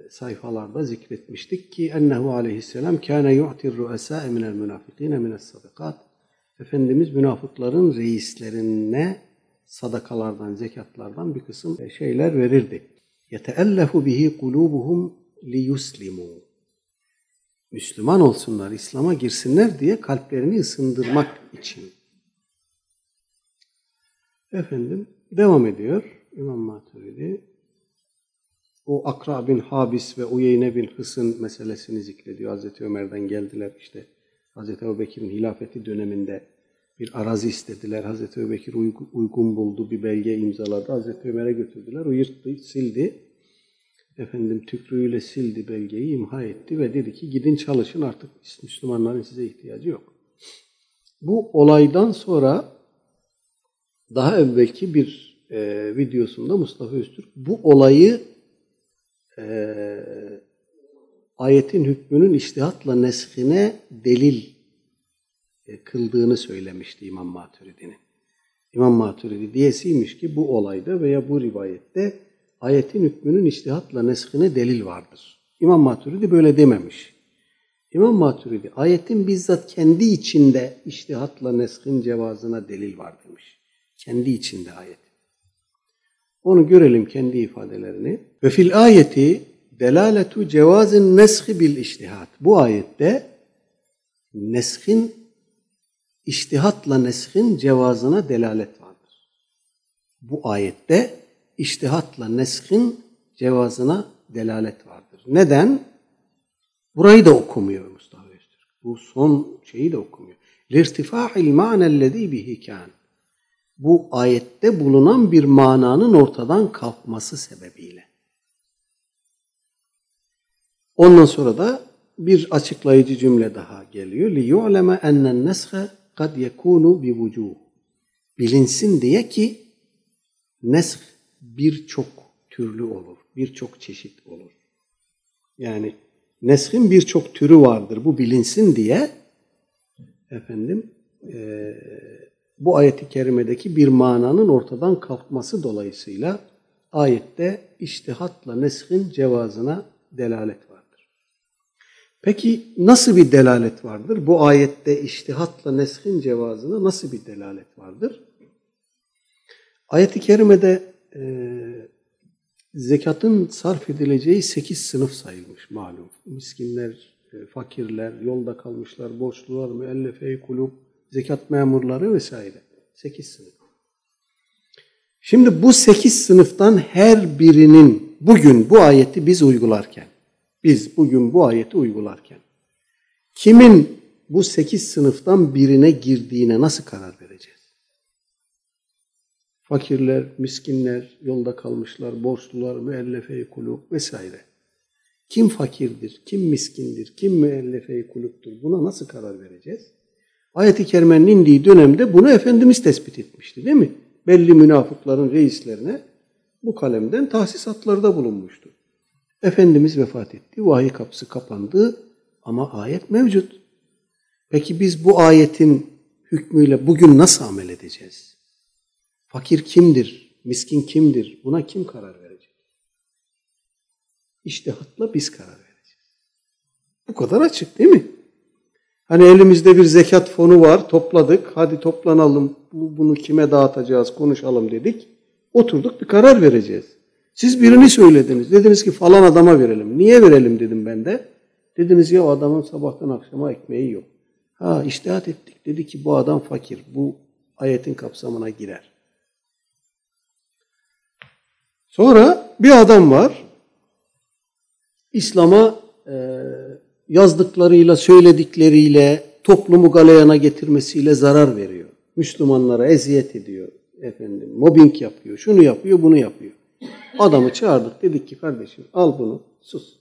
sayfalarda zikretmiştik ki ennehu aleyhisselam kâne yu'tir ru'esâe minel münafikîne mines sadakat Efendimiz münafıkların reislerine sadakalardan, zekatlardan bir kısım e, şeyler verirdi. Yeteellefu bihi kulubuhum li yuslimu. Müslüman olsunlar, İslam'a girsinler diye kalplerini ısındırmak için. Efendim devam ediyor İmam Maturidi. O Akra bin Habis ve Uyeyne bin Hısın meselesini zikrediyor. Hazreti Ömer'den geldiler işte. Hazreti Ebu Bekir'in hilafeti döneminde bir arazi istediler. Hazreti Ebubekir uygun buldu, bir belge imzaladı. Hazreti Ömer'e götürdüler. O yırttı, sildi. Efendim tükrüğüyle sildi belgeyi, imha etti ve dedi ki gidin çalışın artık Müslümanların size ihtiyacı yok. Bu olaydan sonra daha evvelki bir e, videosunda Mustafa Öztürk bu olayı e, ayetin hükmünün iştihatla neshine delil kıldığını söylemişti İmam Maturidi'nin. İmam Maturidi diyesiymiş ki bu olayda veya bu rivayette ayetin hükmünün iştihatla neshine delil vardır. İmam Maturidi böyle dememiş. İmam Maturidi ayetin bizzat kendi içinde iştihatla neshin cevazına delil var demiş. Kendi içinde ayet. Onu görelim kendi ifadelerini. Ve fil ayeti delaletu cevazin neshi bil iştihat. Bu ayette neshin iştihatla neshin cevazına delalet vardır. Bu ayette iştihatla neshin cevazına delalet vardır. Neden? Burayı da okumuyor Mustafa Öztürk. Bu son şeyi de okumuyor. Lirtifa'il ma'nellezî bihi kân. Bu ayette bulunan bir mananın ortadan kalkması sebebiyle. Ondan sonra da bir açıklayıcı cümle daha geliyor. Li yu'leme ennen neshe kad yekunu bi vucuh. Bilinsin diye ki nesk birçok türlü olur, birçok çeşit olur. Yani neskin birçok türü vardır. Bu bilinsin diye efendim e, bu ayeti kerimedeki bir mananın ortadan kalkması dolayısıyla ayette iştihatla neskin cevazına delalet var. Peki nasıl bir delalet vardır? Bu ayette iştihatla neshin cevazına nasıl bir delalet vardır? Ayet-i kerimede e, zekatın sarf edileceği sekiz sınıf sayılmış malum. Miskinler, e, fakirler, yolda kalmışlar, borçlular, müellefe-i kulüp, zekat memurları vesaire. Sekiz sınıf. Şimdi bu sekiz sınıftan her birinin bugün bu ayeti biz uygularken, biz bugün bu ayeti uygularken, kimin bu sekiz sınıftan birine girdiğine nasıl karar vereceğiz? Fakirler, miskinler, yolda kalmışlar, borçlular, müellefe-i kulüp vesaire. Kim fakirdir, kim miskindir, kim müellefe-i kulüptür buna nasıl karar vereceğiz? Ayet-i Kerime'nin indiği dönemde bunu Efendimiz tespit etmişti değil mi? Belli münafıkların reislerine bu kalemden tahsisatlarda bulunmuştu. Efendimiz vefat etti, vahiy kapısı kapandı ama ayet mevcut. Peki biz bu ayetin hükmüyle bugün nasıl amel edeceğiz? Fakir kimdir? Miskin kimdir? Buna kim karar verecek? İştihatla biz karar vereceğiz. Bu kadar açık değil mi? Hani elimizde bir zekat fonu var, topladık. Hadi toplanalım, bunu kime dağıtacağız, konuşalım dedik. Oturduk bir karar vereceğiz. Siz birini söylediniz. Dediniz ki falan adama verelim. Niye verelim dedim ben de. Dediniz ya o adamın sabahtan akşama ekmeği yok. Ha iştihat ettik. Dedi ki bu adam fakir. Bu ayetin kapsamına girer. Sonra bir adam var. İslam'a e, yazdıklarıyla, söyledikleriyle, toplumu galeyana getirmesiyle zarar veriyor. Müslümanlara eziyet ediyor. Efendim, mobbing yapıyor, şunu yapıyor, bunu yapıyor. Adamı çağırdık, dedik ki kardeşim al bunu, sus.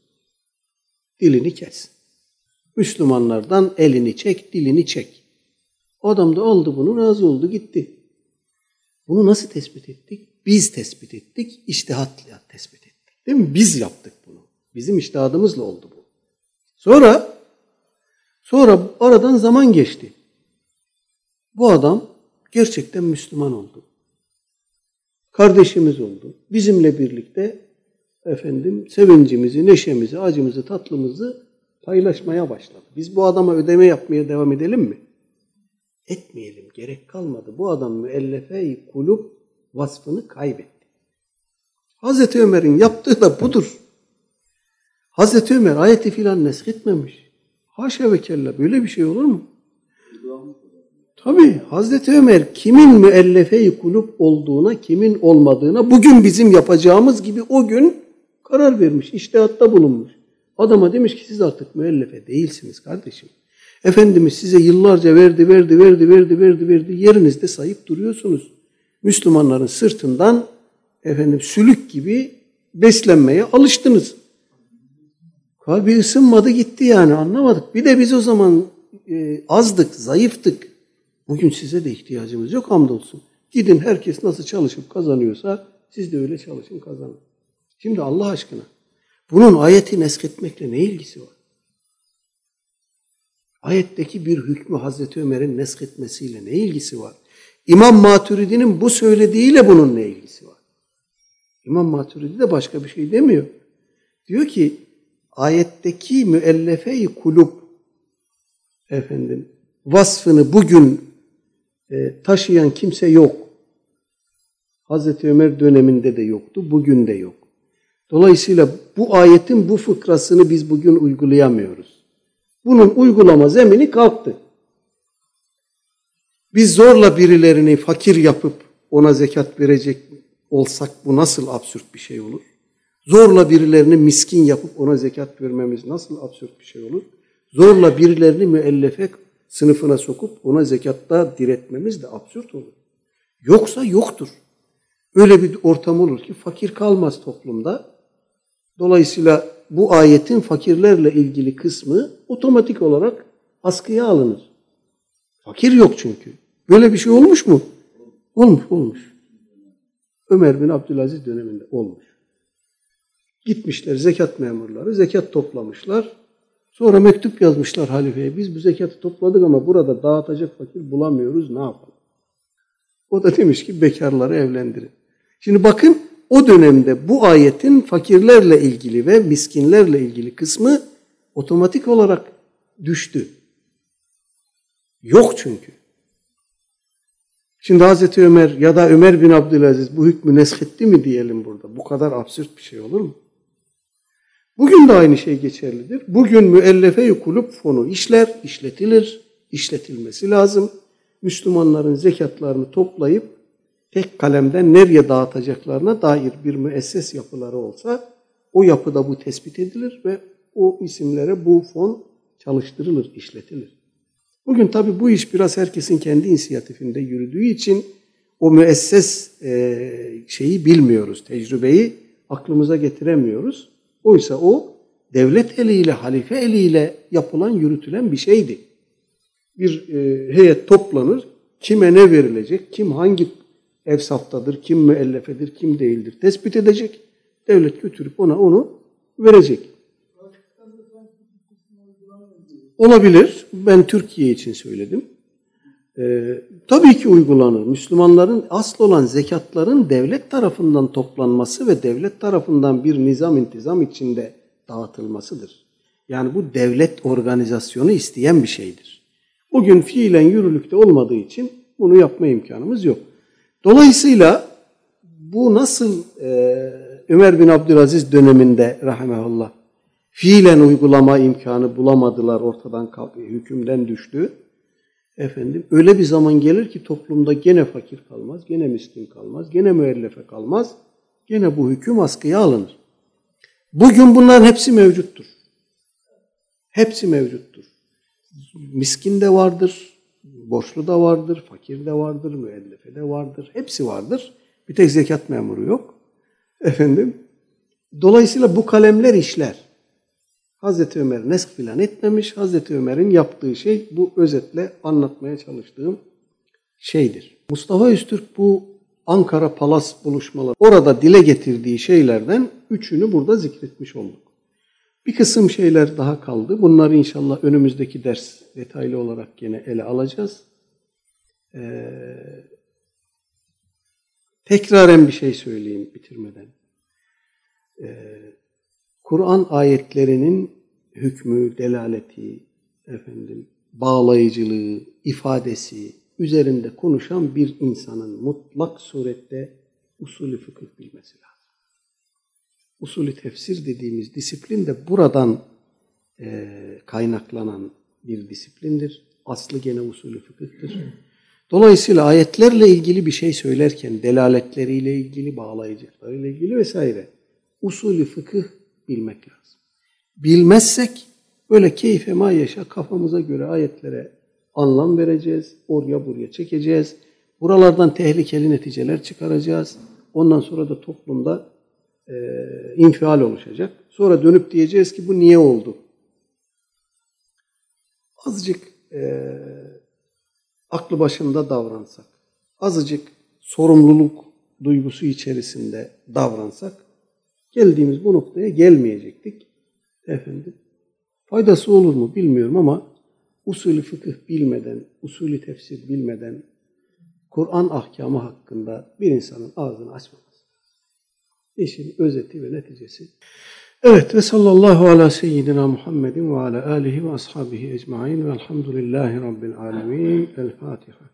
Dilini kes. Müslümanlardan elini çek, dilini çek. Adam da aldı bunu, razı oldu, gitti. Bunu nasıl tespit ettik? Biz tespit ettik, iştihatla tespit ettik. Değil mi? Biz yaptık bunu. Bizim iştihadımızla oldu bu. Sonra sonra aradan zaman geçti. Bu adam gerçekten Müslüman oldu. Kardeşimiz oldu. Bizimle birlikte efendim sevincimizi, neşemizi, acımızı, tatlımızı paylaşmaya başladı. Biz bu adama ödeme yapmaya devam edelim mi? Etmeyelim. Gerek kalmadı. Bu adam müellefe-i kulüp vasfını kaybetti. Hazreti Ömer'in yaptığı da budur. Hazreti Ömer ayeti filan nesketmemiş. Haşa ve kella böyle bir şey olur mu? Tabi Hazreti Ömer kimin müellefe-i kulüp olduğuna, kimin olmadığına bugün bizim yapacağımız gibi o gün karar vermiş, iştihatta bulunmuş. Adama demiş ki siz artık müellefe değilsiniz kardeşim. Efendimiz size yıllarca verdi, verdi, verdi, verdi, verdi, verdi. Yerinizde sayıp duruyorsunuz. Müslümanların sırtından efendim sülük gibi beslenmeye alıştınız. Kalbi ısınmadı gitti yani anlamadık. Bir de biz o zaman e, azdık, zayıftık. Bugün size de ihtiyacımız yok hamdolsun. Gidin herkes nasıl çalışıp kazanıyorsa siz de öyle çalışın kazanın. Şimdi Allah aşkına bunun ayeti nesketmekle ne ilgisi var? Ayetteki bir hükmü Hazreti Ömer'in nesketmesiyle ne ilgisi var? İmam Maturidi'nin bu söylediğiyle bunun ne ilgisi var? İmam Maturidi de başka bir şey demiyor. Diyor ki ayetteki müellefe-i kulub efendim vasfını bugün e, taşıyan kimse yok. Hazreti Ömer döneminde de yoktu, bugün de yok. Dolayısıyla bu ayetin bu fıkrasını biz bugün uygulayamıyoruz. Bunun uygulama zemini kalktı. Biz zorla birilerini fakir yapıp ona zekat verecek olsak bu nasıl absürt bir şey olur? Zorla birilerini miskin yapıp ona zekat vermemiz nasıl absürt bir şey olur? Zorla birilerini müellefe sınıfına sokup ona zekatta diretmemiz de absürt olur. Yoksa yoktur. Öyle bir ortam olur ki fakir kalmaz toplumda. Dolayısıyla bu ayetin fakirlerle ilgili kısmı otomatik olarak askıya alınır. Fakir yok çünkü. Böyle bir şey olmuş mu? Olmuş, olmuş. Ömer bin Abdülaziz döneminde olmuş. Gitmişler zekat memurları, zekat toplamışlar. Sonra mektup yazmışlar halifeye. Biz bu zekatı topladık ama burada dağıtacak fakir bulamıyoruz, ne yapalım? O da demiş ki bekarları evlendirin. Şimdi bakın o dönemde bu ayetin fakirlerle ilgili ve miskinlerle ilgili kısmı otomatik olarak düştü. Yok çünkü. Şimdi Hazreti Ömer ya da Ömer bin Abdülaziz bu hükmü neshetti mi diyelim burada? Bu kadar absürt bir şey olur mu? Bugün de aynı şey geçerlidir. Bugün müellefe kulüp fonu işler, işletilir, işletilmesi lazım. Müslümanların zekatlarını toplayıp tek kalemden nereye dağıtacaklarına dair bir müesses yapıları olsa o yapıda bu tespit edilir ve o isimlere bu fon çalıştırılır, işletilir. Bugün tabi bu iş biraz herkesin kendi inisiyatifinde yürüdüğü için o müesses şeyi bilmiyoruz, tecrübeyi aklımıza getiremiyoruz. Oysa o devlet eliyle, halife eliyle yapılan, yürütülen bir şeydi. Bir e, heyet toplanır, kime ne verilecek, kim hangi evsaftadır, kim müellefedir, kim değildir tespit edecek. Devlet götürüp ona onu verecek. Olabilir. Ben Türkiye için söyledim. Ee, tabii ki uygulanır. Müslümanların asıl olan zekatların devlet tarafından toplanması ve devlet tarafından bir nizam intizam içinde dağıtılmasıdır. Yani bu devlet organizasyonu isteyen bir şeydir. Bugün fiilen yürürlükte olmadığı için bunu yapma imkanımız yok. Dolayısıyla bu nasıl e, Ömer bin Abdülaziz döneminde rahmetullah fiilen uygulama imkanı bulamadılar ortadan hükümden düştü. Efendim öyle bir zaman gelir ki toplumda gene fakir kalmaz, gene miskin kalmaz, gene müellefe kalmaz. Gene bu hüküm askıya alınır. Bugün bunların hepsi mevcuttur. Hepsi mevcuttur. Miskin de vardır, borçlu da vardır, fakir de vardır, müellefe de vardır. Hepsi vardır. Bir tek zekat memuru yok. Efendim. Dolayısıyla bu kalemler işler. Hazreti Ömer nesk filan etmemiş. Hazreti Ömer'in yaptığı şey bu özetle anlatmaya çalıştığım şeydir. Mustafa Üstürk bu Ankara Palas buluşmaları orada dile getirdiği şeylerden üçünü burada zikretmiş olduk. Bir kısım şeyler daha kaldı. Bunları inşallah önümüzdeki ders detaylı olarak yine ele alacağız. Ee, tekraren bir şey söyleyeyim bitirmeden. Ee, Kur'an ayetlerinin hükmü, delaleti, efendim, bağlayıcılığı, ifadesi üzerinde konuşan bir insanın mutlak surette usulü fıkıh bilmesi lazım. Usulü tefsir dediğimiz disiplin de buradan e, kaynaklanan bir disiplindir. Aslı gene usulü fıkıhtır. Dolayısıyla ayetlerle ilgili bir şey söylerken delaletleriyle ilgili, bağlayıcılıklarıyla ilgili vesaire usulü fıkıh bilmek lazım. Bilmezsek böyle keyfe ma yaşa kafamıza göre ayetlere anlam vereceğiz. Oraya buraya çekeceğiz. Buralardan tehlikeli neticeler çıkaracağız. Ondan sonra da toplumda e, infial oluşacak. Sonra dönüp diyeceğiz ki bu niye oldu? Azıcık e, aklı başında davransak, azıcık sorumluluk duygusu içerisinde davransak geldiğimiz bu noktaya gelmeyecektik. Efendim, faydası olur mu bilmiyorum ama usulü fıkıh bilmeden, usulü tefsir bilmeden Kur'an ahkamı hakkında bir insanın ağzını açmaması. İşin özeti ve neticesi. Evet ve sallallahu ala seyyidina Muhammedin ve ala alihi ve ashabihi ecmain ve elhamdülillahi rabbil alemin. El Fatiha.